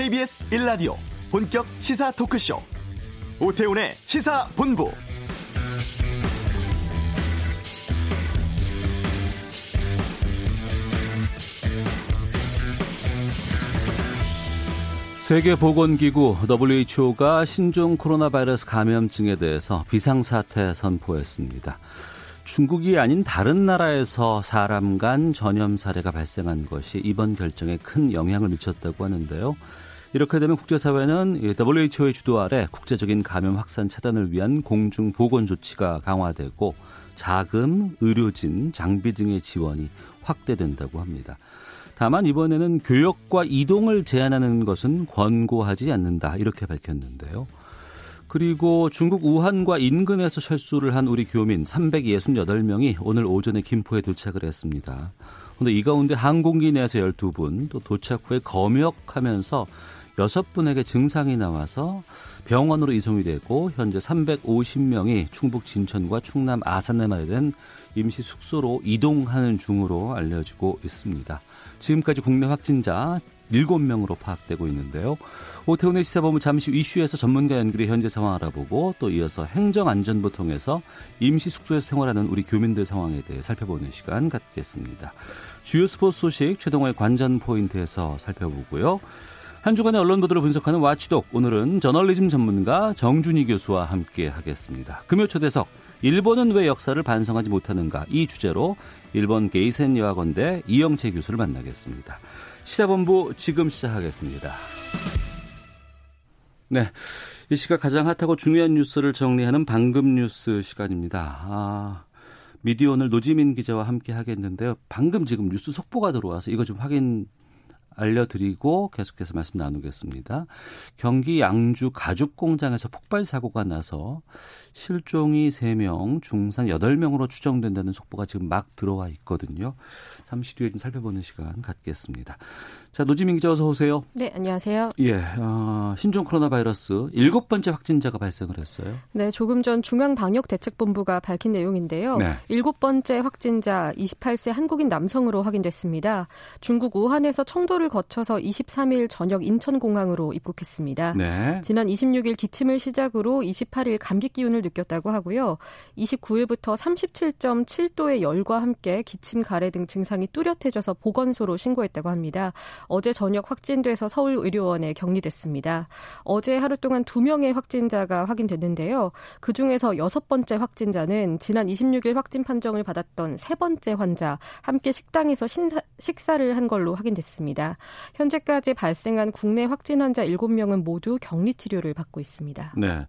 KBS 1라디오 본격 시사 토크쇼 오태훈의 시사본부 세계보건기구 WHO가 신종 코로나 바이러스 감염증에 대해서 비상사태 선포했습니다. 중국이 아닌 다른 나라에서 사람 간 전염 사례가 발생한 것이 이번 결정에 큰 영향을 미쳤다고 하는데요. 이렇게 되면 국제사회는 WHO의 주도 아래 국제적인 감염 확산 차단을 위한 공중 보건 조치가 강화되고 자금, 의료진, 장비 등의 지원이 확대된다고 합니다. 다만 이번에는 교역과 이동을 제한하는 것은 권고하지 않는다 이렇게 밝혔는데요. 그리고 중국 우한과 인근에서 철수를 한 우리 교민 368명이 오늘 오전에 김포에 도착을 했습니다. 그런데 이 가운데 항공기 내에서 12분, 또 도착 후에 검역하면서 6분에게 증상이 나와서 병원으로 이송이 되고 현재 350명이 충북 진천과 충남 아산에 마련된 임시 숙소로 이동하는 중으로 알려지고 있습니다. 지금까지 국내 확진자 7명으로 파악되고 있는데요. 오태훈의 시사본부 잠시 이슈에서 전문가 연결해 현재 상황 알아보고 또 이어서 행정안전부 통해서 임시 숙소에서 생활하는 우리 교민들 상황에 대해 살펴보는 시간 갖겠습니다. 주요 스포츠 소식 최동호의 관전 포인트에서 살펴보고요. 한 주간의 언론 보도를 분석하는 와치독 오늘은 저널리즘 전문가 정준희 교수와 함께 하겠습니다. 금요 초대석 일본은 왜 역사를 반성하지 못하는가 이 주제로 일본 게이센 여학원대 이영채 교수를 만나겠습니다. 시사본부 지금 시작하겠습니다. 네. 이 시각 가장 핫하고 중요한 뉴스를 정리하는 방금 뉴스 시간입니다. 아, 미디어 오늘 노지민 기자와 함께 하겠는데요. 방금 지금 뉴스 속보가 들어와서 이거 좀 확인 알려드리고 계속해서 말씀 나누겠습니다. 경기 양주 가죽 공장에서 폭발 사고가 나서 실종이 3명, 중상 8명으로 추정된다는 속보가 지금 막 들어와 있거든요. 잠시 뒤에 좀 살펴보는 시간 갖겠습니다. 자, 노지민 기자 어서 오세요. 네, 안녕하세요. 예, 어, 신종 코로나 바이러스 일곱 번째 확진자가 발생을 했어요. 네, 조금 전 중앙방역대책본부가 밝힌 내용인데요. 네. 일곱 번째 확진자 28세 한국인 남성으로 확인됐습니다. 중국 우한에서 청도를 거쳐서 23일 저녁 인천공항으로 입국했습니다. 네. 지난 26일 기침을 시작으로 28일 감기 기운을 느꼈다고 하고요. 29일부터 37.7도의 열과 함께 기침, 가래 등 증상이 뚜렷해져서 보건소로 신고했다고 합니다. 어제 저녁 확진돼서 서울의료원에 격리됐습니다. 어제 하루 동안 두 명의 확진자가 확인됐는데요. 그 중에서 여섯 번째 확진자는 지난 26일 확진 판정을 받았던 세 번째 환자 함께 식당에서 신사, 식사를 한 걸로 확인됐습니다. 현재까지 발생한 국내 확진 환자 7명은 모두 격리 치료를 받고 있습니다. 네.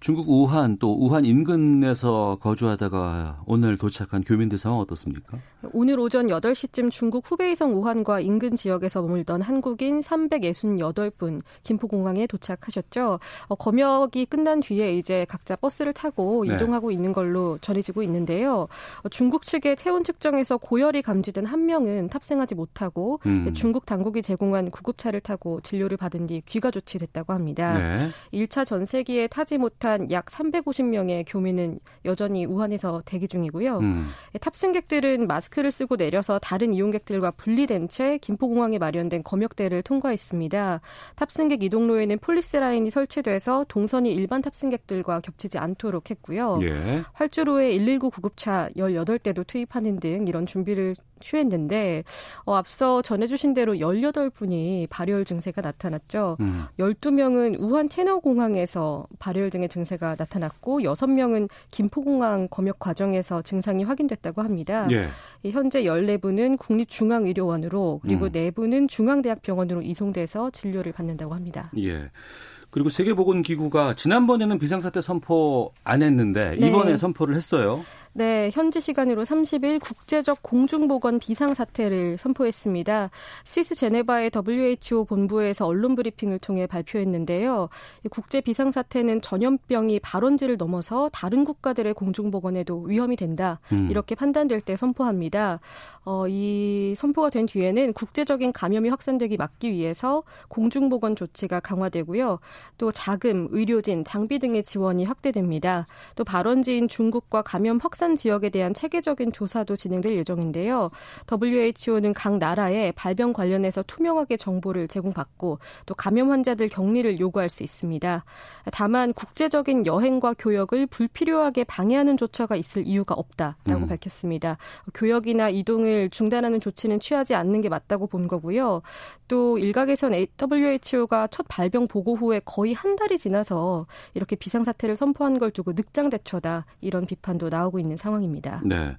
중국 우한 또 우한 인근에서 거주하다가 오늘 도착한 교민들 상황 어떻습니까? 오늘 오전 8시쯤 중국 후베이성 우한과 인근 지역에서 머물던 한국인 368분 김포공항에 도착하셨죠. 어, 검역이 끝난 뒤에 이제 각자 버스를 타고 네. 이동하고 있는 걸로 전해지고 있는데요. 어, 중국 측의 체온 측정에서 고열이 감지된 한 명은 탑승하지 못하고 음. 중국 당국이 제공한 구급차를 타고 진료를 받은 뒤 귀가 조치됐다고 합니다. 네. 1차 전세기에 타지 못한 약 350 명의 교민은 여전히 우한에서 대기 중이고요. 음. 탑승객들은 마스크를 쓰고 내려서 다른 이용객들과 분리된 채 김포공항에 마련된 검역대를 통과했습니다. 탑승객 이동로에는 폴리스 라인이 설치돼서 동선이 일반 탑승객들과 겹치지 않도록 했고요. 예. 활주로에 119 구급차 18대도 투입하는 등 이런 준비를 취했는데 어, 앞서 전해주신 대로 18분이 발열 증세가 나타났죠. 음. 12명은 우한 톈허공항에서 발열 등의 증세가 나타났고 6명은 김포공항 검역 과정에서 증상이 확인됐다고 합니다. 예. 현재 14분은 국립중앙의료원으로 그리고 음. 4분은 중앙대학병원으로 이송돼서 진료를 받는다고 합니다. 예. 그리고 세계보건기구가 지난번에는 비상사태 선포 안 했는데 네. 이번에 선포를 했어요. 네, 현지 시간으로 30일 국제적 공중보건 비상사태를 선포했습니다. 스위스 제네바의 WHO 본부에서 언론 브리핑을 통해 발표했는데요. 국제 비상사태는 전염병이 발원지를 넘어서 다른 국가들의 공중보건에도 위험이 된다. 음. 이렇게 판단될 때 선포합니다. 어, 이 선포가 된 뒤에는 국제적인 감염이 확산되기 막기 위해서 공중보건 조치가 강화되고요. 또 자금, 의료진, 장비 등의 지원이 확대됩니다. 또 발원지인 중국과 감염 확산 확산 지역에 대한 체계적인 조사도 진행될 예정인데요. WHO는 각 나라에 발병 관련해서 투명하게 정보를 제공받고 또 감염 환자들 격리를 요구할 수 있습니다. 다만 국제적인 여행과 교역을 불필요하게 방해하는 조처가 있을 이유가 없다라고 음. 밝혔습니다. 교역이나 이동을 중단하는 조치는 취하지 않는 게 맞다고 본 거고요. 또 일각에선 WHO가 첫 발병 보고 후에 거의 한 달이 지나서 이렇게 비상사태를 선포한 걸 두고 늑장 대처다 이런 비판도 나오고 있는 상황입니다. 네.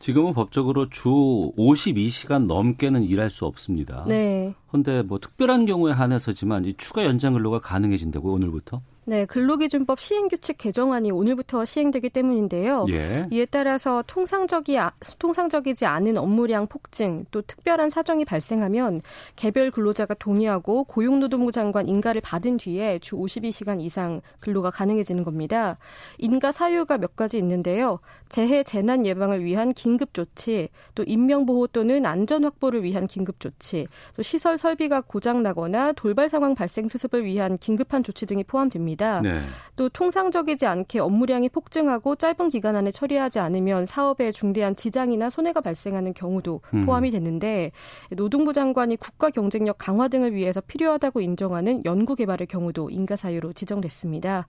지금은 법적으로 주 52시간 넘게는 일할 수 없습니다. 네. 그런데 뭐 특별한 경우에 한해서지만 이 추가 연장 근로가 가능해진다고 오늘부터? 네, 근로기준법 시행규칙 개정안이 오늘부터 시행되기 때문인데요. 예. 이에 따라서 통상적이 아, 통상적이지 않은 업무량 폭증 또 특별한 사정이 발생하면 개별 근로자가 동의하고 고용노동부 장관 인가를 받은 뒤에 주 52시간 이상 근로가 가능해지는 겁니다. 인가 사유가 몇 가지 있는데요. 재해 재난 예방을 위한 긴급 조치, 또 인명 보호 또는 안전 확보를 위한 긴급 조치, 또 시설 설비가 고장 나거나 돌발 상황 발생 수습을 위한 긴급한 조치 등이 포함됩니다. 있습니다. 네. 또 통상적이지 않게 업무량이 폭증하고 짧은 기간 안에 처리하지 않으면 사업에 중대한 지장이나 손해가 발생하는 경우도 음. 포함이 됐는데 노동부 장관이 국가 경쟁력 강화 등을 위해서 필요하다고 인정하는 연구 개발의 경우도 인가 사유로 지정됐습니다.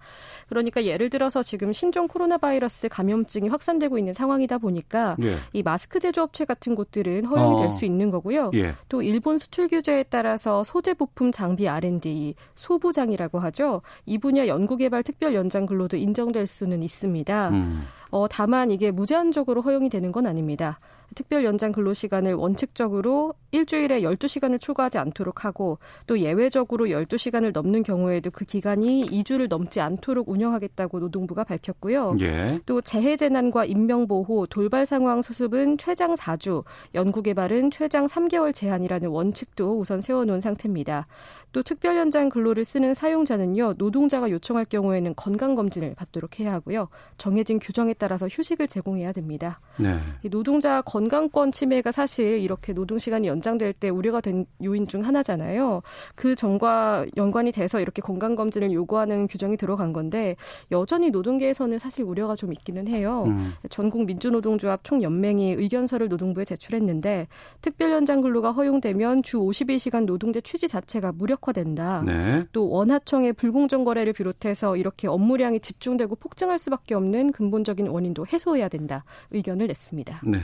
그러니까 예를 들어서 지금 신종 코로나 바이러스 감염증이 확산되고 있는 상황이다 보니까 예. 이 마스크 제조업체 같은 곳들은 허용이 어. 될수 있는 거고요. 예. 또 일본 수출 규제에 따라서 소재 부품 장비 R&D 소부장이라고 하죠. 이 분야 분야 연구개발 특별 연장 근로도 인정될 수는 있습니다. 음. 어, 다만 이게 무제한적으로 허용이 되는 건 아닙니다. 특별 연장 근로 시간을 원칙적으로 일주일에 12시간을 초과하지 않도록 하고 또 예외적으로 12시간을 넘는 경우에도 그 기간이 2주를 넘지 않도록 운영하겠다고 노동부가 밝혔고요. 예. 또 재해 재난과 인명 보호, 돌발 상황 수습은 최장 4주, 연구 개발은 최장 3개월 제한이라는 원칙도 우선 세워 놓은 상태입니다. 또 특별 연장 근로를 쓰는 사용자는요. 노동자가 요청할 경우에는 건강 검진을 받도록 해야 하고요. 정해진 규정에 따라서 휴식을 제공해야 됩니다. 네. 노동자 건 건강권 침해가 사실 이렇게 노동 시간이 연 장될 때 우려가 된 요인 중 하나잖아요. 그 점과 연관이 돼서 이렇게 건강 검진을 요구하는 규정이 들어간 건데 여전히 노동계에서는 사실 우려가 좀 있기는 해요. 음. 전국 민주노동조합 총연맹이 의견서를 노동부에 제출했는데 특별 연장 근로가 허용되면 주 52시간 노동제 취지 자체가 무력화된다. 네. 또 원하청의 불공정 거래를 비롯해서 이렇게 업무량이 집중되고 폭증할 수밖에 없는 근본적인 원인도 해소해야 된다. 의견을 냈습니다. 네.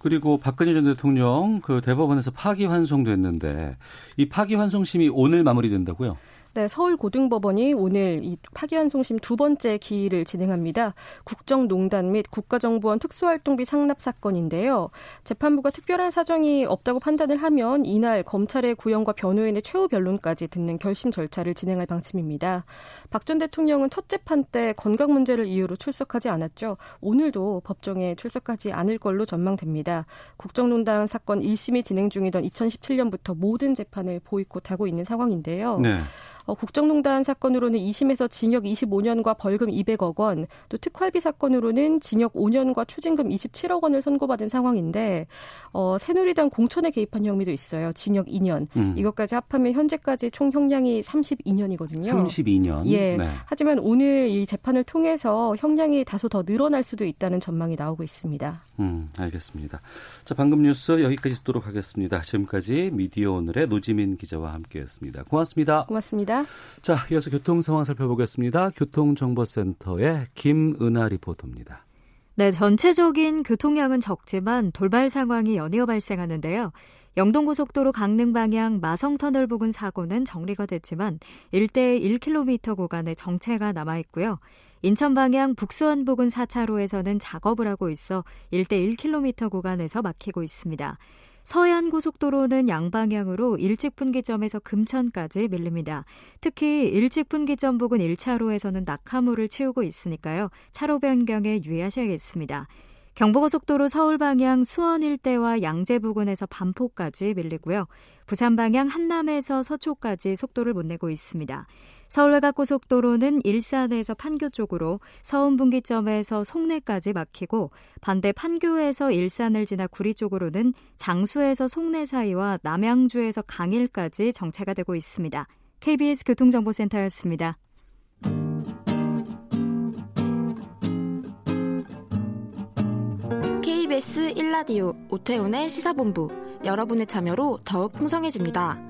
그리고 박근혜 전 대통령 그 대법원에서 파기환송됐는데 이 파기환송심이 오늘 마무리된다고요? 네, 서울고등법원이 오늘 이 파기환송심 두 번째 기일을 진행합니다. 국정농단 및 국가정보원 특수활동비 상납 사건인데요. 재판부가 특별한 사정이 없다고 판단을 하면 이날 검찰의 구형과 변호인의 최후 변론까지 듣는 결심 절차를 진행할 방침입니다. 박 전 대통령은 첫 재판 때 건강 문제를 이유로 출석하지 않았죠. 오늘도 법정에 출석하지 않을 걸로 전망됩니다. 국정농단 사건 1심이 진행 중이던 2017년부터 모든 재판을 보이콧하고 있는 상황인데요. 네. 어, 국정농단 사건으로는 2심에서 징역 25년과 벌금 200억 원, 또 특활비 사건으로는 징역 5년과 추징금 27억 원을 선고받은 상황인데 어, 새누리당 공천에 개입한 혐의도 있어요. 징역 2년. 음. 이것까지 합하면 현재까지 총 형량이 32년이거든요. 32년. 예. 네. 하지만 오늘 이 재판을 통해서 형량이 다소 더 늘어날 수도 있다는 전망이 나오고 있습니다. 음, 알겠습니다. 자, 방금 뉴스 여기까지 듣도록 하겠습니다. 지금까지 미디어 오늘의 노지민 기자와 함께했습니다. 고맙습니다. 고맙습니다. 자, 이어서 교통 상황 살펴보겠습니다. 교통정보센터의 김은아 리포터입니다. 네, 전체적인 교통량은 적지만 돌발 상황이 연이어 발생하는데요. 영동고속도로 강릉 방향 마성터널 부근 사고는 정리가 됐지만 일대 1km 구간에 정체가 남아 있고요. 인천 방향 북수원 부근 4차로에서는 작업을 하고 있어 일대 1km 구간에서 막히고 있습니다. 서해안 고속도로는 양방향으로 일직분기점에서 금천까지 밀립니다. 특히 일직분기점 부근 1차로에서는 낙하물을 치우고 있으니까요. 차로 변경에 유의하셔야겠습니다. 경부고속도로 서울 방향 수원 일대와 양재 부근에서 반포까지 밀리고요. 부산 방향 한남에서 서초까지 속도를 못 내고 있습니다. 서울 외곽 고속도로는 일산에서 판교 쪽으로 서운 분기점에서 송내까지 막히고 반대 판교에서 일산을 지나 구리 쪽으로는 장수에서 송내 사이와 남양주에서 강일까지 정체가 되고 있습니다. KBS 교통정보센터였습니다. KBS 1라디오 오태훈의 시사본부 여러분의 참여로 더욱 풍성해집니다.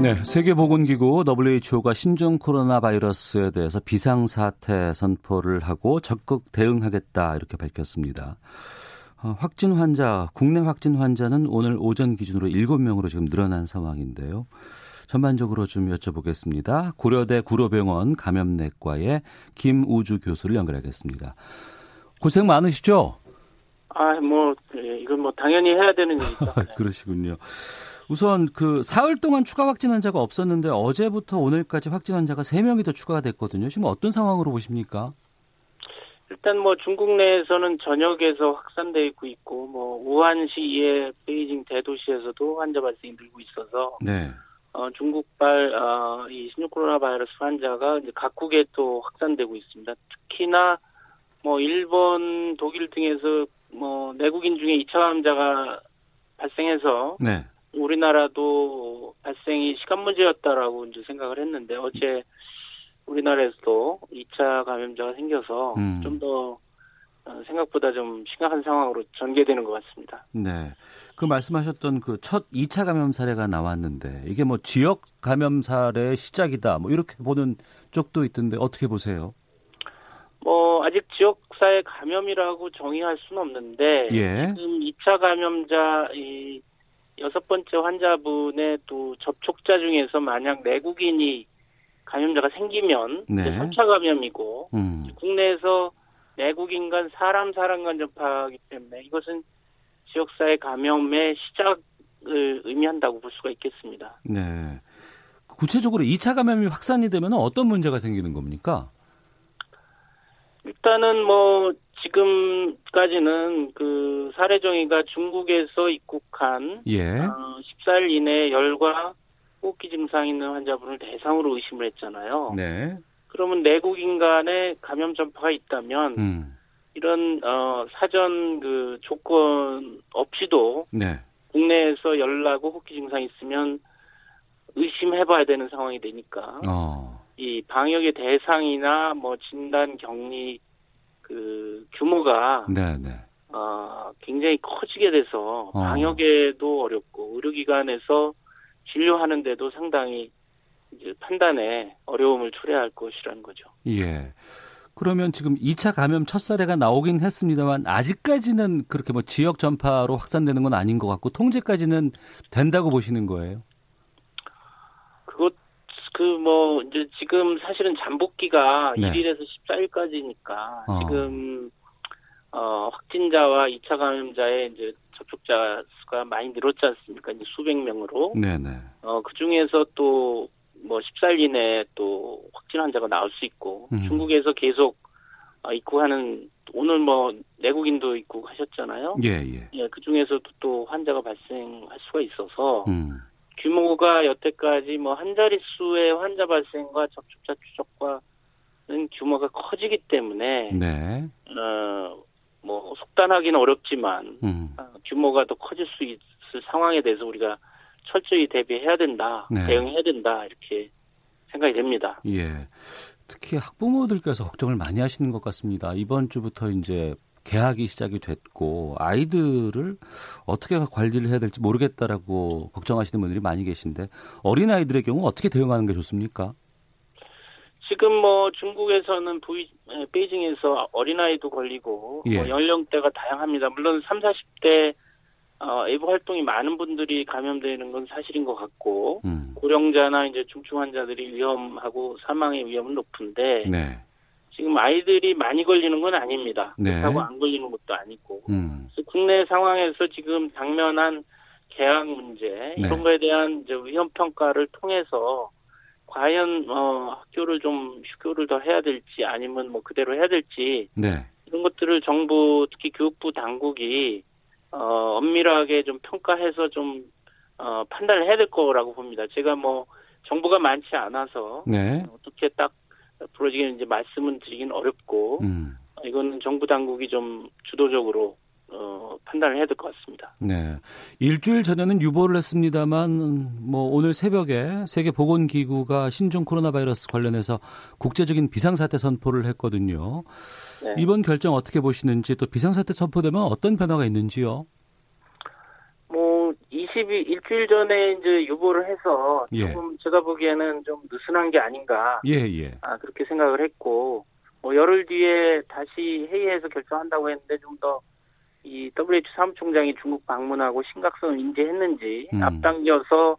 네, 세계보건기구 WHO가 신종 코로나 바이러스에 대해서 비상사태 선포를 하고 적극 대응하겠다 이렇게 밝혔습니다. 어, 확진 환자, 국내 확진 환자는 오늘 오전 기준으로 7명으로 지금 늘어난 상황인데요. 전반적으로 좀 여쭤보겠습니다. 고려대 구로병원 감염내과의 김우주 교수를 연결하겠습니다. 고생 많으시죠? 아, 뭐, 예, 이건 뭐 당연히 해야 되는 일이죠. 그러시군요. 우선 그 사흘 동안 추가 확진 환자가 없었는데 어제부터 오늘까지 확진 환자가 3명이 더 추가가 됐거든요. 지금 어떤 상황으로 보십니까? 일단 뭐 중국 내에서는 전역에서 확산되고 있고 뭐 우한시의 베이징 대도시에서도 환자 발생이 늘고 있어서 네. 어, 중국발 어, 이 신종 코로나 바이러스 환자가 이제 각국에 또 확산되고 있습니다. 특히나 뭐 일본, 독일 등에서 뭐 내국인 중에 2차 감자가 발생해서 네. 우리나라도 발생이 시간 문제였다라고 이제 생각을 했는데 어제 우리나라에서도 2차 감염자가 생겨서 음. 좀더 어, 생각보다 좀 심각한 상황으로 전개되는 것 같습니다. 네. 그 말씀하셨던 그 첫 2차 감염 사례가 나왔는데 이게 뭐 지역 감염 사례의 시작이다. 뭐 이렇게 보는 쪽도 있던데 어떻게 보세요? 뭐 아직 지역사회 감염이라고 정의할 수는 없는데 예. 지금 2차 감염자 이 여섯 번째 환자분의 또 접촉자 중에서 만약 내국인이 감염자가 생기면 네. 3차 감염이고 음. 국내에서 내국인 간 사람 사람 간 접하기 때문에 이것은 지역사회 감염의 시작을 의미한다고 볼 수가 있겠습니다. 네. 구체적으로 2차 감염이 확산이 되면 어떤 문제가 생기는 겁니까? 일단은 뭐 지금까지는 그 사례 정의가 중국에서 입국한 예. 어, 14일 이내 열과 호흡기 증상 있는 환자분을 대상으로 의심을 했잖아요. 네. 그러면 내국인 간에 감염 전파가 있다면 음. 이런 어 사전 그 조건 없이도 네. 국내에서 열나고 호흡기 증상이 있으면 의심해봐야 되는 상황이 되니까 어. 이 방역의 대상이나 뭐 진단 격리 그 규모가 네, 네. 어, 굉장히 커지게 돼서 어. 방역에도 어렵고 의료기관에서 진료하는데도 상당히 이제 판단에 어려움을 초래할 것이라는 거죠. 예. 그러면 지금 2차 감염 첫 사례가 나오긴 했습니다만 아직까지는 그렇게 뭐 지역 전파로 확산되는 건 아닌 것 같고 통제까지는 된다고 보시는 거예요? 그 뭐 이제 지금 사실은 잠복기가 네. 1일에서 14일까지니까 어. 지금 어 확진자와 2차 감염자의 이제 접촉자 수가 많이 늘었지 않습니까? 이제 수백 명으로. 네, 네. 어, 그 중에서 또, 뭐, 10살 이내에 또 확진 환자가 나올 수 있고, 음. 중국에서 계속 어, 입국하는, 오늘 뭐, 내국인도 입국하셨잖아요. 예, 예. 예, 그 중에서도 또 환자가 발생할 수가 있어서, 음. 규모가 여태까지 뭐, 한 자릿수의 환자 발생과 접촉자 추적과는 규모가 커지기 때문에, 네. 어, 뭐, 속단하기는 어렵지만, 음. 어, 규모가 더 커질 수 있을 상황에 대해서 우리가 철저히 대비해야 된다, 네. 대응해야 된다 이렇게 생각이 됩니다. 예. 특히 학부모들께서 걱정을 많이 하시는 것 같습니다. 이번 주부터 이제 개학이 시작이 됐고 아이들을 어떻게 관리를 해야 될지 모르겠다라고 걱정하시는 분들이 많이 계신데 어린 아이들의 경우 어떻게 대응하는 게 좋습니까? 지금 뭐 중국에서는 부이, 에, 베이징에서 어린아이도 걸리고 예. 뭐 연령대가 다양합니다. 물론 3, 40대 어, 외부 활동이 많은 분들이 감염되는 건 사실인 것 같고 음. 고령자나 이제 중증 환자들이 위험하고 사망의 위험은 높은데 네. 지금 아이들이 많이 걸리는 건 아닙니다. 네. 그렇다고 안 걸리는 것도 아니고 음. 국내 상황에서 지금 당면한 개학 문제 네. 이런 거에 대한 위험 평가를 통해서 과연 어 학교를 좀 휴교를 더 해야 될지 아니면 뭐 그대로 해야 될지 네. 이런 것들을 정부 특히 교육부 당국이 어 엄밀하게 좀 평가해서 좀 어, 판단을 해야 될 거라고 봅니다. 제가 뭐 정보가 많지 않아서 네. 어떻게 딱 부러지게 이제 말씀은 드리긴 어렵고 음. 이거는 정부 당국이 좀 주도적으로 어, 판단을 해야 될 것 같습니다. 네. 일주일 전에는 유보를 했습니다만 뭐 오늘 새벽에 세계 보건 기구가 신종 코로나 바이러스 관련해서 국제적인 비상사태 선포를 했거든요. 네. 이번 결정 어떻게 보시는지 또 비상사태 선포되면 어떤 변화가 있는지요? 뭐 20일 일주일 전에 이제 유보를 해서 예. 조금 제가 보기에는 좀 느슨한 게 아닌가 예, 예. 아, 그렇게 생각을 했고 뭐 열흘 뒤에 다시 회의해서 결정한다고 했는데 좀 더 이 WHO 사무총장이 중국 방문하고 심각성을 인지했는지 음. 앞당겨서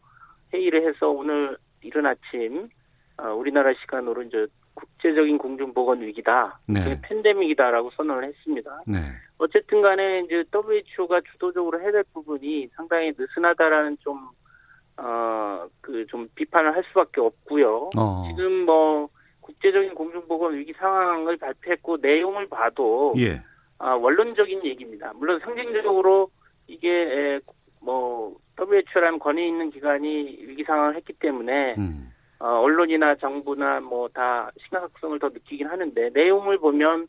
회의를 해서 오늘 이른 아침 어, 우리나라 시간으로 이제 국제적인 공중 보건 위기다, 네. 팬데믹이다라고 선언을 했습니다. 네. 어쨌든 간에 이제 WHO가 주도적으로 해야 될 부분이 상당히 느슨하다라는 좀, 어, 그 좀 비판을 할 수밖에 없고요. 어. 지금 뭐, 국제적인 공중 보건 위기 상황을 발표했고 내용을 봐도, 예. 아, 원론적인 얘기입니다. 물론 상징적으로 이게, 에, 뭐, WHO라는 권위 있는 기관이 위기 상황을 했기 때문에, 음. 어, 언론이나 정부나 뭐 다 심각성을 더 느끼긴 하는데 내용을 보면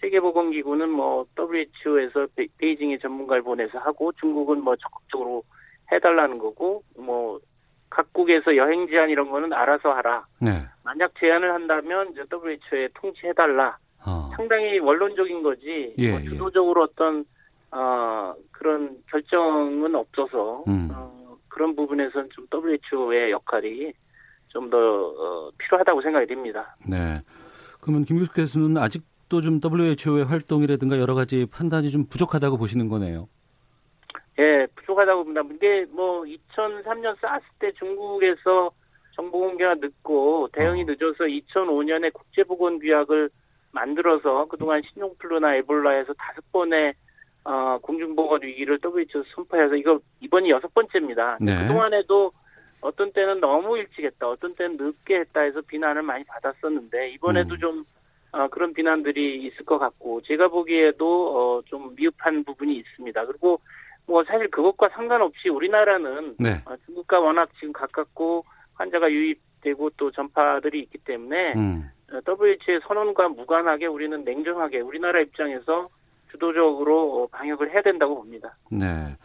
세계보건기구는 뭐 WHO에서 베, 베이징에 전문가를 보내서 하고 중국은 뭐 적극적으로 해달라는 거고 뭐 각국에서 여행 제한 이런 거는 알아서 하라. 네. 만약 제한을 한다면 이제 WHO에 통치해달라. 어. 상당히 원론적인 거지. 예, 뭐 예. 주도적으로 어떤 어, 그런 결정은 없어서 음. 어, 그런 부분에서는 좀 WHO의 역할이 좀더 어, 필요하다고 생각이 됩니다. 네. 그러면 김 교수께서는 아직도 좀 WHO의 활동이라든가 여러 가지 판단이 좀 부족하다고 보시는 거네요. 예, 부족하다고 봅니다. 근데 뭐 2003년 사스 때 중국에서 정보 공개가 늦고 대응이 어. 늦어서 2005년에 국제보건규약을 만들어서 그동안 신종플루나 에볼라에서 다섯 번의 어, 공중보건 위기를 WHO 선포해서 이거 이번이 여섯 번째입니다. 네. 그동안에도 어떤 때는 너무 일찍 했다, 어떤 때는 늦게 했다 해서 비난을 많이 받았었는데 이번에도 음. 좀 어, 그런 비난들이 있을 것 같고 제가 보기에도 어, 좀 미흡한 부분이 있습니다. 그리고 뭐 사실 그것과 상관없이 우리나라는 네. 어, 중국과 워낙 지금 가깝고 환자가 유입되고 또 전파들이 있기 때문에 음. 어, WHO의 선언과 무관하게 우리는 냉정하게 우리나라 입장에서 주도적으로 어, 방역을 해야 된다고 봅니다. 네.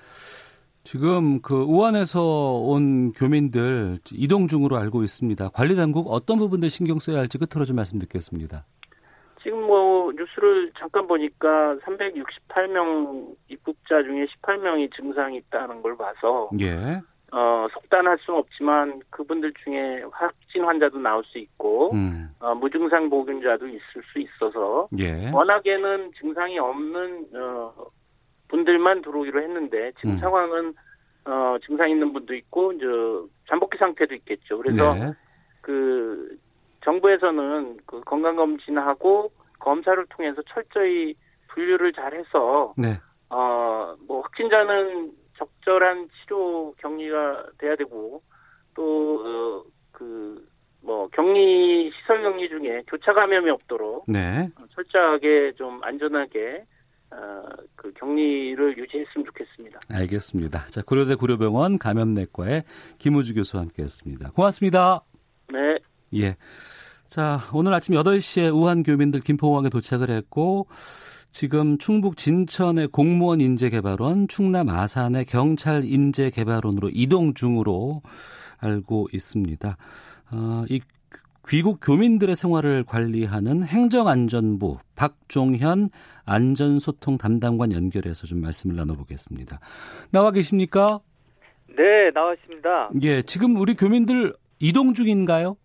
지금 그 우한에서 온 교민들 이동 중으로 알고 있습니다. 관리 당국 어떤 부분들 신경 써야 할지 끝으로 좀 말씀 듣겠습니다. 지금 뭐 뉴스를 잠깐 보니까 368명 입국자 중에 18명이 증상이 있다는 걸 봐서 예. 어, 속단할 수는 없지만 그분들 중에 확진 환자도 나올 수 있고 음. 어, 무증상 보균자도 있을 수 있어서 예. 워낙에는 증상이 없는 어, 분들만 들어오기로 했는데 지금 음. 상황은 어, 증상 있는 분도 있고 이제 잠복기 상태도 있겠죠. 그래서 네. 그 정부에서는 그 건강 검진하고 검사를 통해서 철저히 분류를 잘 해서 네. 어 뭐 확진자는 적절한 치료 격리가 돼야 되고 또 그 뭐 격리 시설 격리 중에 교차 감염이 없도록 네. 철저하게 좀 안전하게 어, 그 격리를 유지했으면 좋겠습니다. 알겠습니다. 자, 고려대 고려병원 감염내과의 김우주 교수와 함께했습니다. 고맙습니다. 네. 예. 자, 오늘 아침 8시에 우한 교민들 김포공항에 도착을 했고 지금 충북 진천의 공무원 인재개발원, 충남 아산의 경찰 인재개발원으로 이동 중으로 알고 있습니다. 어, 이 귀국 교민들의 생활을 관리하는 행정안전부 박종현 안전소통 담당관 연결해서 좀 말씀을 나눠보겠습니다. 나와 계십니까? 네, 나와 있습니다. 예, 지금 우리 교민들 이동 중인가요?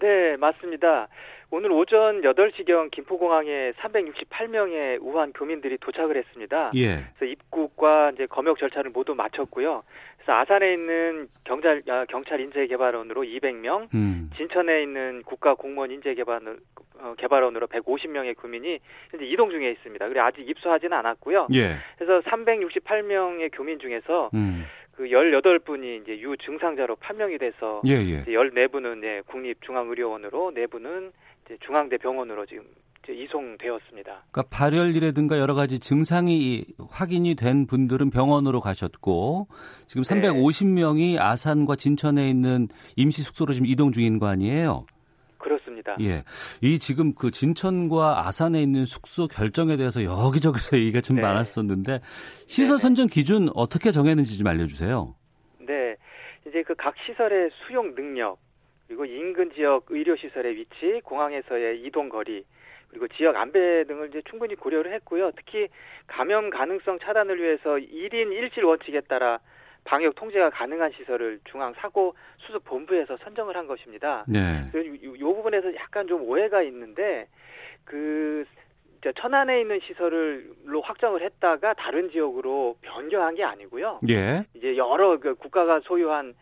네, 맞습니다. 오늘 오전 8시경 김포공항에 368명의 우한 교민들이 도착을 했습니다. 예. 그래서 입국과 이제 검역 절차를 모두 마쳤고요. 그래서 아산에 있는 경찰 아, 경찰 인재 개발원으로 200명, 음. 진천에 있는 국가 공무원 인재 개발 어, 개발원으로 150명의 교민이 현재 이동 중에 있습니다. 그래 아직 입소하지는 않았고요. 예. 그래서 368명의 교민 중에서 음. 그 18분이 이제 유증상자로 판명이 돼서 예, 예. 이제 14분은 예, 국립중앙의료원으로 4분은 이제 중앙대 병원으로 지금 이송되었습니다. 그러니까 발열이라든가 여러 가지 증상이 확인이 된 분들은 병원으로 가셨고 지금 네. 350명이 아산과 진천에 있는 임시 숙소로 지금 이동 중인 거 아니에요? 그렇습니다. 예. 이 지금 그 진천과 아산에 있는 숙소 결정에 대해서 여기저기서 얘기가 좀 네. 많았었는데 시설 선정 기준 어떻게 정했는지 좀 알려 주세요. 네. 이제 그 각 시설의 수용 능력 그리고 인근 지역 의료 시설의 위치, 공항에서의 이동 거리 그리고 지역 안배 등을 이제 충분히 고려를 했고요. 특히 감염 가능성 차단을 위해서 1인 1실 원칙에 따라 방역 통제가 가능한 시설을 중앙 사고 수습 본부에서 선정을 한 것입니다. 네. 이, 이 부분에서 약간 좀 오해가 있는데 그 천안에 있는 시설을로 확정을 했다가 다른 지역으로 변경한 게 아니고요. 예. 이제 여러 그 국가가 소유한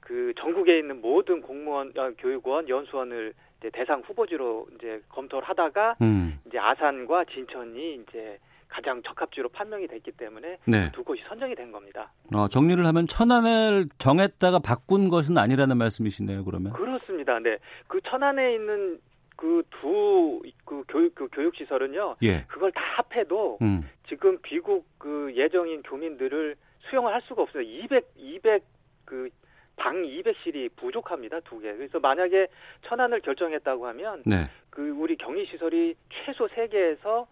그 전국에 있는 모든 공무원, 어, 교육원, 연수원을 이제 대상 후보지로 이제 검토를 하다가 음. 이제 아산과 진천이 이제 가장 적합지로 판명이 됐기 때문에 네. 두 곳이 선정이 된 겁니다. 어, 정리를 하면 천안을 정했다가 바꾼 것은 아니라는 말씀이시네요. 그러면 그렇습니다. 네, 그 천안에 있는 그 두그 그 교육 그 교육 시설은요. 예. 그걸 다 합해도 음. 지금 귀국 그 예정인 교민들을 수용을 할 수가 없어요. 200 200 그 방 200실이 부족합니다. 두 개. 그래서 만약에 천안을 결정했다고 하면 네. 그 우리 격리 시설이 최소 3개에서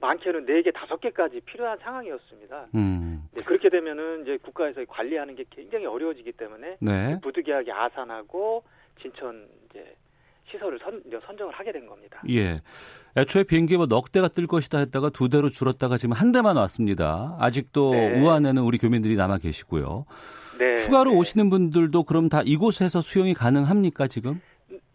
많게는 4개, 5개까지 필요한 상황이었습니다. 음. 네, 그렇게 되면은 이제 국가에서 관리하는 게 굉장히 어려워지기 때문에 네. 부득이하게 아산하고 진천 이제 시설을 선, 선정을 하게 된 겁니다. 예. 애초에 비행기가 넉 대가 뜰 것이다 했다가 두 대로 줄었다가 지금 한 대만 왔습니다. 아직도 네. 우한에는 우리 교민들이 남아 계시고요. 네. 추가로 네. 오시는 분들도 그럼 다 이곳에서 수용이 가능합니까 지금?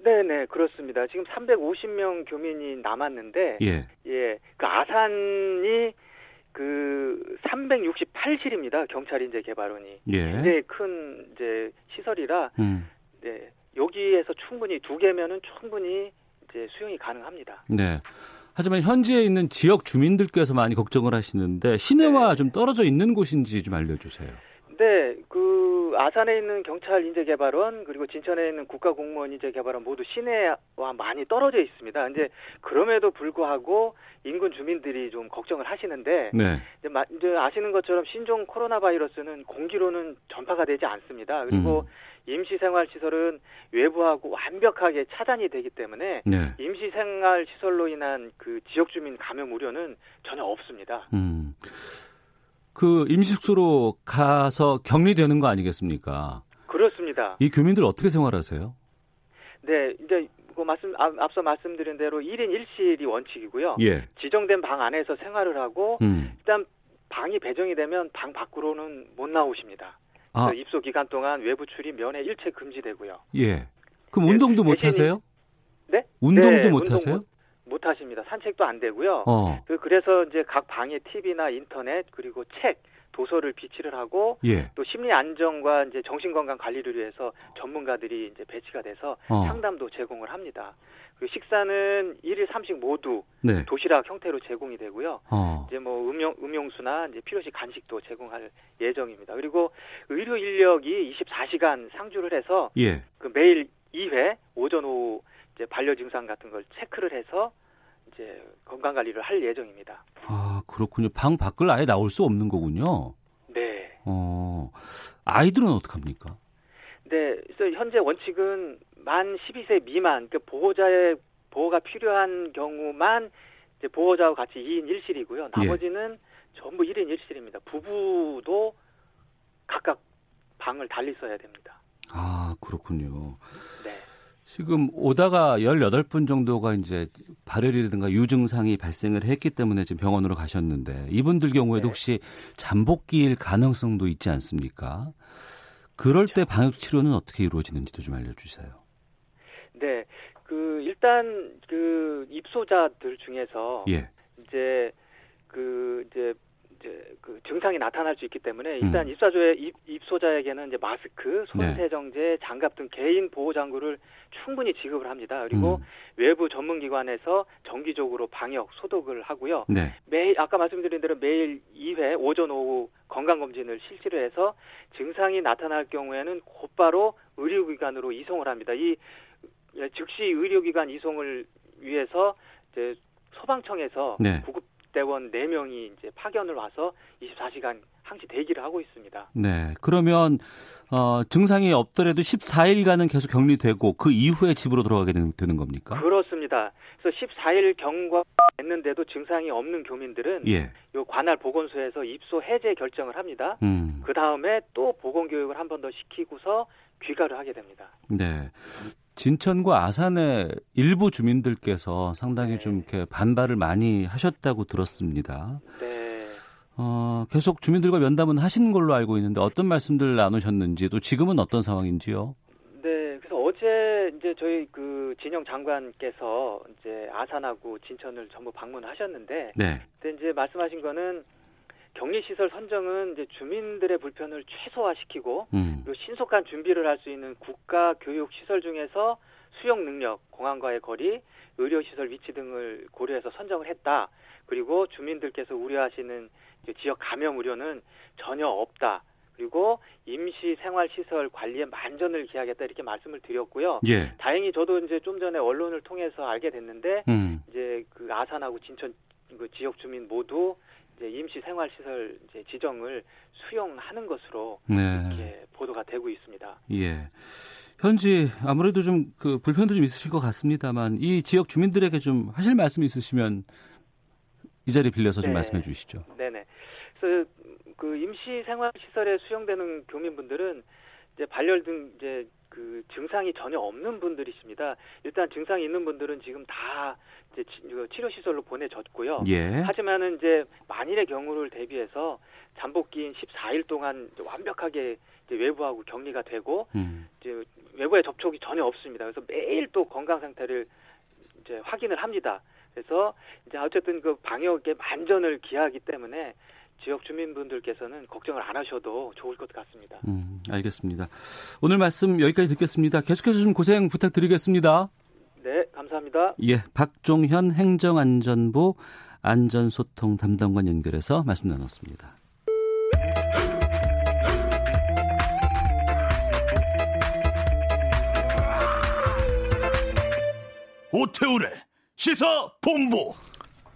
네네 그렇습니다. 지금 350명 교민이 남았는데 예, 예, 그 아산이 그 368실입니다. 경찰 인재 개발원이 예. 굉장히 큰 이제 시설이라 음. 네 여기에서 충분히 두 개면은 충분히 이제 수용이 가능합니다. 네. 하지만 현지에 있는 지역 주민들께서 많이 걱정을 하시는데 시내와 네. 좀 떨어져 있는 곳인지 좀 알려주세요. 네, 그 아산에 있는 경찰 인재 개발원 그리고 진천에 있는 국가공무원 인재 개발원 모두 시내와 많이 떨어져 있습니다. 이제 그럼에도 불구하고 인근 주민들이 좀 걱정을 하시는데 네. 이제, 마, 이제 아시는 것처럼 신종 코로나 바이러스는 공기로는 전파가 되지 않습니다. 그리고 음. 임시생활시설은 외부하고 완벽하게 차단이 되기 때문에 네. 임시생활시설로 인한 그 지역 주민 감염 우려는 전혀 없습니다. 음. 그 임시숙소로 가서 격리되는 거 아니겠습니까? 그렇습니다. 이 교민들 어떻게 생활하세요? 네, 이제 그 말씀 앞서 말씀드린 대로 1인 1실이 원칙이고요. 예. 지정된 방 안에서 생활을 하고 음. 일단 방이 배정이 되면 방 밖으로는 못 나오십니다. 아. 입소 기간 동안 외부 출입 면회 일체 금지되고요. 예. 그럼 운동도 네, 못 하세요? 네? 운동도 네, 못 운동 하세요? 못, 못 하십니다. 산책도 안 되고요. 어. 그, 그래서 이제 각 방에 TV나 인터넷 그리고 책, 도서를 비치를 하고 예. 또 심리 안정과 이제 정신 건강 관리를 위해서 전문가들이 이제 배치가 돼서 어. 상담도 제공을 합니다. 그 식사는 일일 삼식 모두 네. 도시락 형태로 제공이 되고요. 어. 이제 뭐 음용 음용수나 이제 필요시 간식도 제공할 예정입니다. 그리고 의료 인력이 24시간 상주를 해서 예. 그 매일 2회 오전 오후 이제 반려 증상 같은 걸 체크를 해서 이제 건강 관리를 할 예정입니다. 아 그렇군요. 방 밖을 아예 나올 수 없는 거군요. 네. 어 아이들은 어떡합니까? 네, 그래서 현재 원칙은 만 12세 미만 그 보호자의 보호가 필요한 경우만 이제 보호자와 같이 2인 1실이고요. 나머지는 예. 전부 1인 1실입니다. 부부도 각각 방을 달리 써야 됩니다. 아, 그렇군요. 네. 지금 오다가 18분 정도가 이제 발열이라든가 유증상이 발생을 했기 때문에 지금 병원으로 가셨는데 이분들 경우에도 네. 혹시 잠복기일 가능성도 있지 않습니까? 그럴 그렇죠. 때 방역 치료는 어떻게 이루어지는지도 좀 알려 주세요. 네, 그 일단 그 입소자들 중에서 예. 이제 그 이제 이제 그 증상이 나타날 수 있기 때문에 일단 음. 입사조의 입, 입소자에게는 이제 마스크, 손세정제, 네. 장갑 등 개인 보호 장구를 충분히 지급을 합니다. 그리고 음. 외부 전문 기관에서 정기적으로 방역 소독을 하고요. 네. 매일 아까 말씀드린 대로 매일 2회 오전 오후 건강 검진을 실시를 해서 증상이 나타날 경우에는 곧바로 의료기관으로 이송을 합니다. 이 즉시 의료기관 이송을 위해서 이제 소방청에서 네. 구급 대원 4명이 이제 파견을 와서 24시간 상시 대기를 하고 있습니다. 네. 그러면 어, 증상이 없더라도 14일간은 계속 격리되고 그 이후에 집으로 돌아가게 되는, 되는 겁니까? 그렇습니다. 그래서 14일 경과 했는데도 증상이 없는 교민들은 예. 요 관할 보건소에서 입소 해제 결정을 합니다. 음. 그 다음에 또 보건 교육을 한 번 더 시키고서 귀가를 하게 됩니다. 네. 진천과 아산의 일부 주민들께서 상당히 네. 좀 이렇게 반발을 많이 하셨다고 들었습니다. 네. 어, 계속 주민들과 면담은 하신 걸로 알고 있는데 어떤 말씀들 나누셨는지 또 지금은 어떤 상황인지요? 네, 그래서 어제 이제 저희 그 진영 장관께서 이제 아산하고 진천을 전부 방문하셨는데, 네. 근데 이제 말씀하신 거는 격리시설 선정은 이제 주민들의 불편을 최소화시키고 음. 그리고 신속한 준비를 할 수 있는 국가 교육 시설 중에서 수용 능력, 공항과의 거리, 의료 시설 위치 등을 고려해서 선정을 했다. 그리고 주민들께서 우려하시는 지역 감염 우려는 전혀 없다. 그리고 임시 생활 시설 관리에 만전을 기하겠다 이렇게 말씀을 드렸고요. 예. 다행히 저도 이제 좀 전에 언론을 통해서 알게 됐는데 음. 이제 그 아산하고 진천 그 지역 주민 모두 이제 임시 생활 시설 이제 지정을 수용하는 것으로 네. 이렇게 보도가 되고 있습니다. 예. 현지 아무래도 좀 그 불편도 좀 있으실 것 같습니다만 이 지역 주민들에게 좀 하실 말씀 있으시면 이 자리 빌려서 좀 네. 말씀해 주시죠. 네네. 그래서 그 임시 생활 시설에 수용되는 교민분들은 이제 발열 등 이제 그 증상이 전혀 없는 분들이십니다. 일단 증상이 있는 분들은 지금 다 이제 치- 그 치료 시설로 보내졌고요. 예. 하지만은 이제 만일의 경우를 대비해서 잠복기인 14일 동안 완벽하게 외부하고 격리가 되고 음. 이제 외부에 접촉이 전혀 없습니다. 그래서 매일 또 건강 상태를 이제 확인을 합니다. 그래서 이제 어쨌든 그 방역에 만전을 기하기 때문에 지역 주민분들께서는 걱정을 안 하셔도 좋을 것 같습니다. 음, 알겠습니다. 오늘 말씀 여기까지 듣겠습니다. 계속해서 좀 고생 부탁드리겠습니다. 네, 감사합니다. 예, 박종현 행정안전부 안전소통 담당관 연결해서 말씀 나눴습니다. 오태우래 시사 본부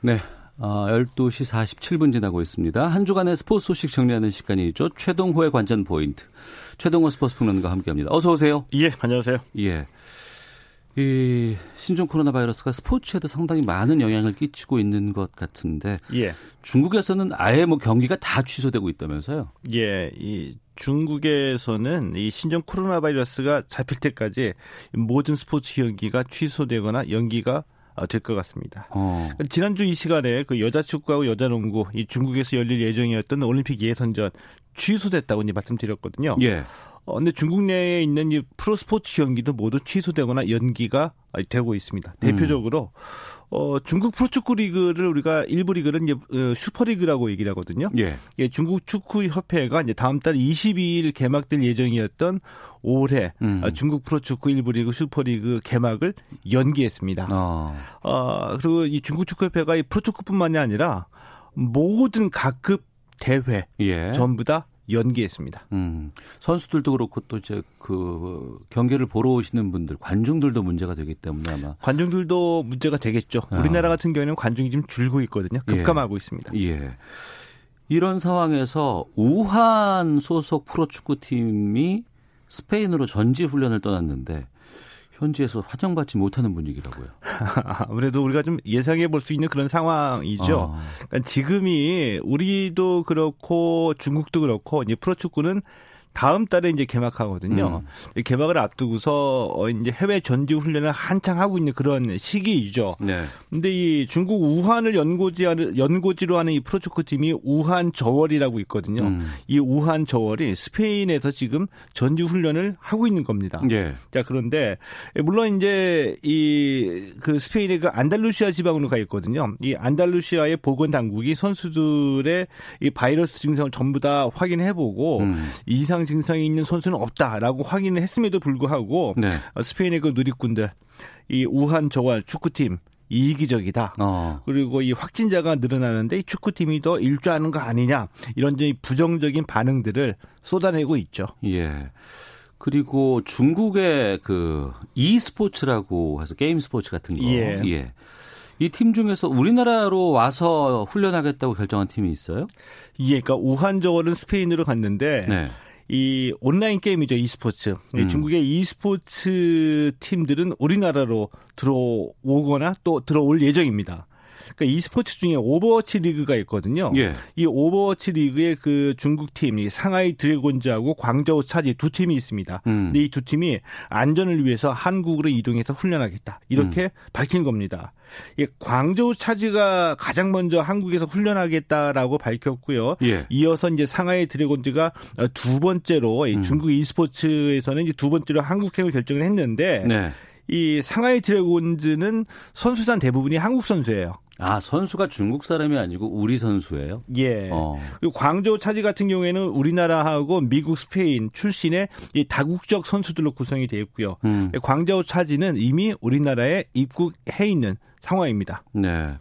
네. 어, 12시 47분 지나고 있습니다. 한 주간의 스포츠 소식 정리하는 시간이죠. 최동호의 관전 포인트. 최동호 스포츠 평론가와 함께합니다. 어서 오세요. 예 안녕하세요 예. 이 신종 코로나 바이러스가 스포츠에도 상당히 많은 영향을 끼치고 있는 것 같은데 예 중국에서는 아예 뭐 경기가 다 취소되고 있다면서요? 예, 이 중국에서는 이 신종 코로나 바이러스가 잡힐 때까지 모든 스포츠 경기가 취소되거나 연기가 될 것 같습니다. 어. 지난주 이 시간에 그 여자 축구하고 여자 농구 이 중국에서 열릴 예정이었던 올림픽 예선전 취소됐다고 이제 말씀드렸거든요. 예. 어, 근데 중국 내에 있는 이 프로 스포츠 경기도 모두 취소되거나 연기가 되고 있습니다. 대표적으로 어, 중국 프로축구 리그를 우리가 1부 리그는 이제 어, 슈퍼리그라고 얘기를 하거든요. 예. 예, 중국 축구 협회가 이제 다음 달 22일 개막될 예정이었던 올해 음. 어, 중국 프로축구 1부 리그 슈퍼리그 개막을 연기했습니다. 어. 어, 그리고 이 중국 축구 협회가 이 프로축구뿐만이 아니라 모든 각급 대회 예. 전부 다 연기했습니다. 음. 선수들도 그렇고 또 이제 그 경기를 보러 오시는 분들, 관중들도 문제가 되기 때문에 아마 관중들도 문제가 되겠죠. 아. 우리나라 같은 경우에는 관중이 지금 줄고 있거든요. 급감하고 있습니다. 예. 이런 상황에서 우한 소속 프로축구팀이 스페인으로 전지 훈련을 떠났는데 현지에서 환영받지 못하는 분위기라고요. 아무래도 우리가 좀 예상해 볼 수 있는 그런 상황이죠. 어. 그러니까 지금이 우리도 그렇고 중국도 그렇고 이제 프로축구는 다음 달에 이제 개막하거든요. 음. 개막을 앞두고서 어, 이제 해외 전지 훈련을 한창 하고 있는 그런 시기이죠. 네. 근데 이 중국 우한을 연고지 연고지로 하는 이 프로축구 팀이 우한 저월이라고 있거든요. 음. 이 우한 저월이 스페인에서 지금 전지 훈련을 하고 있는 겁니다. 예. 자, 그런데 물론 이제 이 그 스페인의 그 안달루시아 지방으로 가 있거든요. 이 안달루시아의 보건 당국이 선수들의 이 바이러스 증상을 전부 다 확인해 보고 음. 이상 증상이 있는 선수는 없다라고 확인을 했음에도 불구하고 네. 어, 스페인의 그 누리꾼들 이 우한 저월 축구팀 이기적이다. 어. 그리고 이 확진자가 늘어나는데 이 축구팀이 더 일조하는 거 아니냐 이런 부정적인 반응들을 쏟아내고 있죠. 예. 그리고 중국의 그 e스포츠라고 해서 게임 스포츠 같은 거. 예. 예. 이 팀 중에서 우리나라로 와서 훈련하겠다고 결정한 팀이 있어요? 예, 그러니까 우한 줄은 스페인으로 갔는데 네. 이 온라인 게임이죠 e스포츠 음. 중국의 e스포츠 팀들은 우리나라로 들어오거나 또 들어올 예정입니다. 그러니까 e스포츠 중에 오버워치 리그가 있거든요. 예. 이 오버워치 리그의 그 중국 팀, 이 상하이 드래곤즈하고 광저우 차지 두 팀이 있습니다. 음. 근데 이 두 팀이 안전을 위해서 한국으로 이동해서 훈련하겠다. 이렇게 음. 밝힌 겁니다. 예, 광저우 차지가 가장 먼저 한국에서 훈련하겠다라고 밝혔고요. 예. 이어서 이제 상하이 드래곤즈가 두 번째로 음. 중국 e스포츠에서는 이제 두 번째로 한국행을 결정을 했는데 네. 이 상하이 드래곤즈는 선수단 대부분이 한국 선수예요. 아 선수가 중국 사람이 아니고 우리 선수예요? 예. 어. 그리고 광저우 차지 같은 경우에는 우리나라하고 미국, 스페인 출신의 이 다국적 선수들로 구성이 되어 있고요. 음. 광저우 차지는 이미 우리나라에 입국해 있는 상황입니다. 네.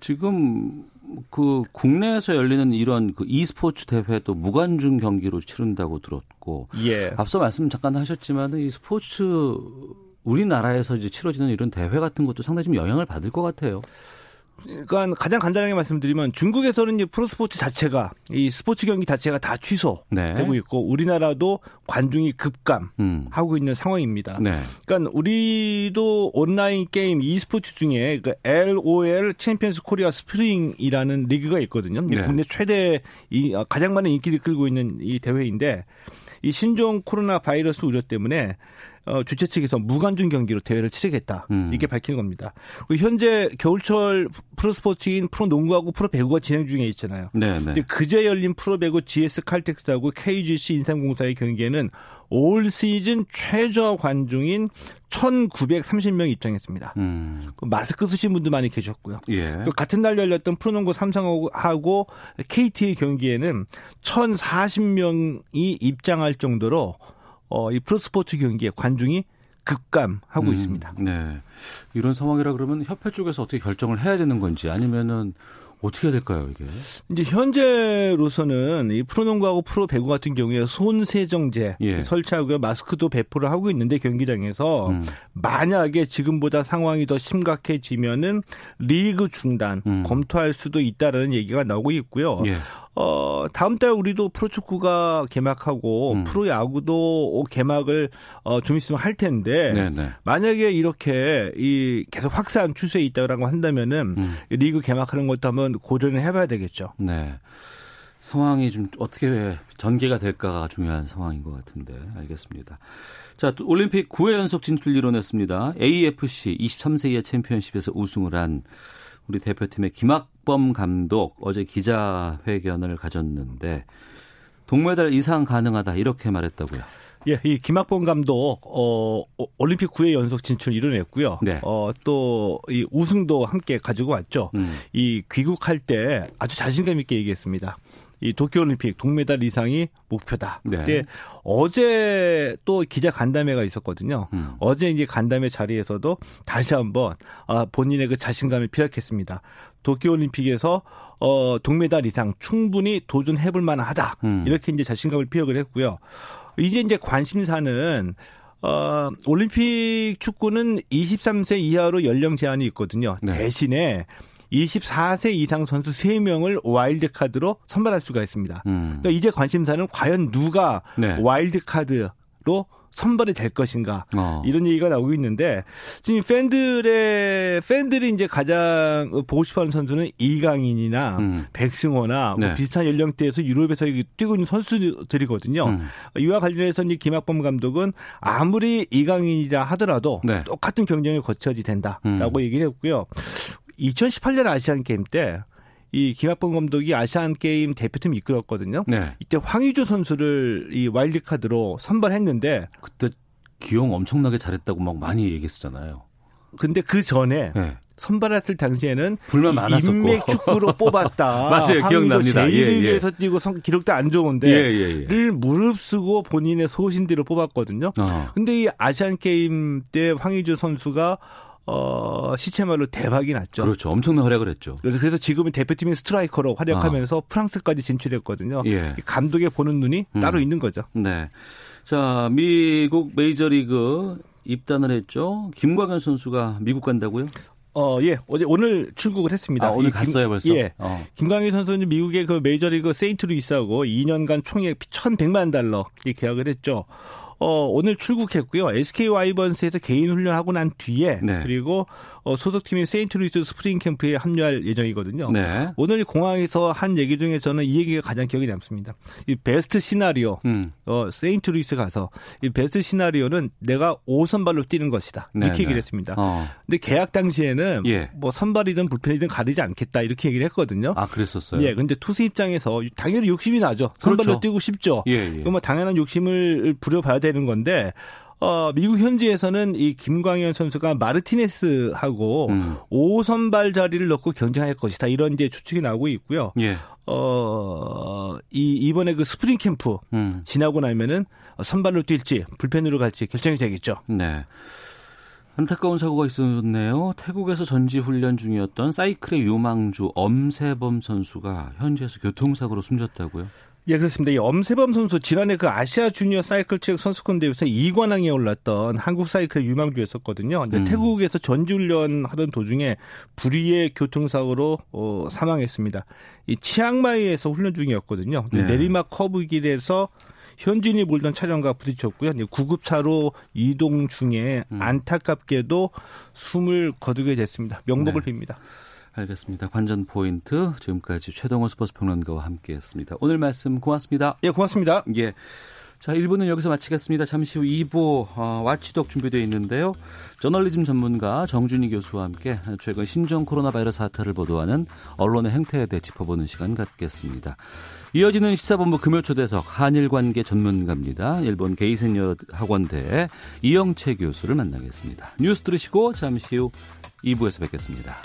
지금 그 국내에서 열리는 이런 그 e스포츠 대회도 무관중 경기로 치른다고 들었고 예. 앞서 말씀 잠깐 하셨지만 이 스포츠 우리나라에서 이제 치러지는 이런 대회 같은 것도 상당히 좀 영향을 받을 것 같아요. 그러니까 가장 간단하게 말씀드리면 중국에서는 이제 프로스포츠 자체가 이 스포츠 경기 자체가 다 취소되고 네. 있고 우리나라도 관중이 급감하고 음. 있는 상황입니다. 네. 그러니까 우리도 온라인 게임 e스포츠 중에 그 LOL 챔피언스 코리아 스프링이라는 리그가 있거든요. 네. 국내 최대 이 가장 많은 인기를 끌고 있는 이 대회인데 이 신종 코로나 바이러스 우려 때문에 어, 주최 측에서 무관중 경기로 대회를 치르겠다 음. 이게 밝힌 겁니다. 현재 겨울철 프로스포츠인 프로농구하고 프로배구가 진행 중에 있잖아요. 네, 네. 그제 열린 프로배구 GS 칼텍스하고 KGC 인삼공사의 경기에는 올 시즌 최저 관중인 1,930명 입장했습니다. 음. 그 마스크 쓰신 분도 많이 계셨고요. 예. 또 같은 날 열렸던 프로농구 삼성하고 KT의 경기에는 1,040명이 입장할 정도로 어, 이 프로스포츠 경기에 관중이 급감하고 음, 있습니다. 네. 이런 상황이라 그러면 협회 쪽에서 어떻게 결정을 해야 되는 건지 아니면은 어떻게 해야 될까요, 이게? 이제 현재로서는 이 프로농구하고 프로배구 같은 경우에 손세정제 예. 설치하고요. 마스크도 배포를 하고 있는데 경기장에서 음. 만약에 지금보다 상황이 더 심각해지면은 리그 중단 음. 검토할 수도 있다라는 얘기가 나오고 있고요. 예. 어, 다음 달 우리도 프로축구가 개막하고 음. 프로야구도 개막을 어, 좀 있으면 할 텐데 네네. 네. 만약에 이렇게 이 계속 확산 추세에 있다고 한다면은 음. 리그 개막하는 것도 한번 고려를 해봐야 되겠죠. 네. 상황이 좀 어떻게 전개가 될까가 중요한 상황인 것 같은데 알겠습니다. 자, 올림픽 9회 연속 진출 이뤄냈습니다. AFC 23세 이하 챔피언십에서 우승을 한 우리 대표팀의 김학 범 감독 어제 기자회견을 가졌는데 동메달 이상 가능하다 이렇게 말했다고요. 예, 이 김학범 감독 어 올림픽 9회 연속 진출 이뤄냈고요. 네. 어또 이 우승도 함께 가지고 왔죠. 음. 이 귀국할 때 아주 자신감 있게 얘기했습니다. 이 도쿄올림픽 동메달 이상이 목표다. 네. 근데 어제 또 기자 간담회가 있었거든요. 음. 어제 이제 간담회 자리에서도 다시 한번 아, 본인의 그 자신감을 피력했습니다. 도쿄올림픽에서 어, 동메달 이상 충분히 도전해볼 만하다. 음. 이렇게 이제 자신감을 피력을 했고요. 이제 이제 관심사는 어, 올림픽 축구는 23세 이하로 연령 제한이 있거든요. 네. 대신에 24세 이상 선수 3명을 와일드카드로 선발할 수가 있습니다. 음. 그러니까 이제 관심사는 과연 누가 네. 와일드카드로 선발이 될 것인가 어. 이런 얘기가 나오고 있는데 지금 팬들의 팬들이 이제 가장 보고 싶어하는 선수는 이강인이나 음. 백승호나 뭐 네. 뭐 비슷한 연령대에서 유럽에서 뛰고 있는 선수들이거든요. 음. 이와 관련해서 이제 김학범 감독은 아무리 이강인이라 하더라도 네. 똑같은 경쟁을 거쳐야지 된다라고 음. 얘기를 했고요. 2018년 아시안 게임 때 이 김학범 감독이 아시안 게임 대표팀 이끌었거든요. 네. 이때 황의조 선수를 이 와일드 카드로 선발했는데 그때 기용 엄청나게 잘했다고 막 많이 얘기했었잖아요. 근데 그 전에 네. 선발했을 당시에는 불만 많았었고 인맥 축구로 뽑았다. 맞아요, 기억납니다. 제1리그에서 예, 예. 뛰고 성, 기록도 안 좋은데 예, 예, 를 무릅쓰고 본인의 소신대로 뽑았거든요. 어. 근데 이 아시안 게임 때 황의조 선수가 어, 시체말로 대박이 났죠. 그렇죠. 엄청난 활약을 했죠. 그래서, 그래서 지금은 대표팀의 스트라이커로 활약하면서 아. 프랑스까지 진출했거든요. 예. 감독의 보는 눈이 음. 따로 있는 거죠. 네. 자, 미국 메이저리그 입단을 했죠. 김광현 선수가 미국 간다고요? 어, 예. 어제 오늘 출국을 했습니다. 아, 오늘 김, 갔어요, 벌써? 예. 어. 김광현 선수는 미국의 그 메이저리그 세인트루이스하고 2년간 총액 1,100만 달러 계약을 했죠. 어, 오늘 출국했고요. SK 와이번스에서 개인 훈련하고 난 뒤에 네. 그리고 어, 소속팀인 세인트루이스 스프링 캠프에 합류할 예정이거든요. 네. 오늘 공항에서 한 얘기 중에 저는 이 얘기가 가장 기억에 남습니다. 이 베스트 시나리오, 음. 어, 세인트루이스 가서 이 베스트 시나리오는 내가 5선발로 뛰는 것이다. 네, 이렇게 얘기를 네. 했습니다. 어. 근데 계약 당시에는 예. 뭐 선발이든 불펜이든 가리지 않겠다 이렇게 얘기를 했거든요. 아, 그랬었어요. 예, 근데 투수 입장에서 당연히 욕심이 나죠. 선발로 그렇죠. 뛰고 싶죠. 예, 예. 그럼 뭐 당연한 욕심을 부려봐야 되는 건데 어, 미국 현지에서는 이 김광현 선수가 마르티네스하고 음. 5선발 자리를 놓고 경쟁할 것이다. 이런 이제 추측이 나오고 있고요. 예. 어, 이 이번에 그 스프링 캠프 음. 지나고 나면은 선발로 뛸지 불펜으로 갈지 결정이 되겠죠. 네. 안타까운 사고가 있었네요. 태국에서 전지 훈련 중이었던 사이클의 유망주 엄세범 선수가 현지에서 교통사고로 숨졌다고요? 예, 그렇습니다. 이 엄세범 선수 지난해 그 아시아 주니어 사이클 트랙 선수권 대회에서 2관왕에 올랐던 한국 사이클 유망주였었거든요. 근데 음. 태국에서 전지훈련 하던 도중에 불의의 교통사고로 어, 사망했습니다. 이 치앙마이에서 훈련 중이었거든요. 네. 내리막 커브 길에서 현지인이 몰던 차량과 부딪혔고요. 구급차로 이동 중에 음. 안타깝게도 숨을 거두게 됐습니다. 명복을 네. 빕니다. 알겠습니다. 관전 포인트 지금까지 최동호 스포츠 평론가와 함께했습니다. 오늘 말씀 고맙습니다. 예, 고맙습니다. 예. 자, 1부는 여기서 마치겠습니다. 잠시 후 2부 어, watchdog 준비되어 있는데요. 저널리즘 전문가 정준희 교수와 함께 최근 신종 코로나 바이러스 사태를 보도하는 언론의 행태에 대해 짚어보는 시간 갖겠습니다. 이어지는 시사본부 금요초대석 한일 관계 전문가입니다. 일본 게이센여 학원대 이영채 교수를 만나겠습니다. 뉴스 들으시고 잠시 후 2부에서 뵙겠습니다.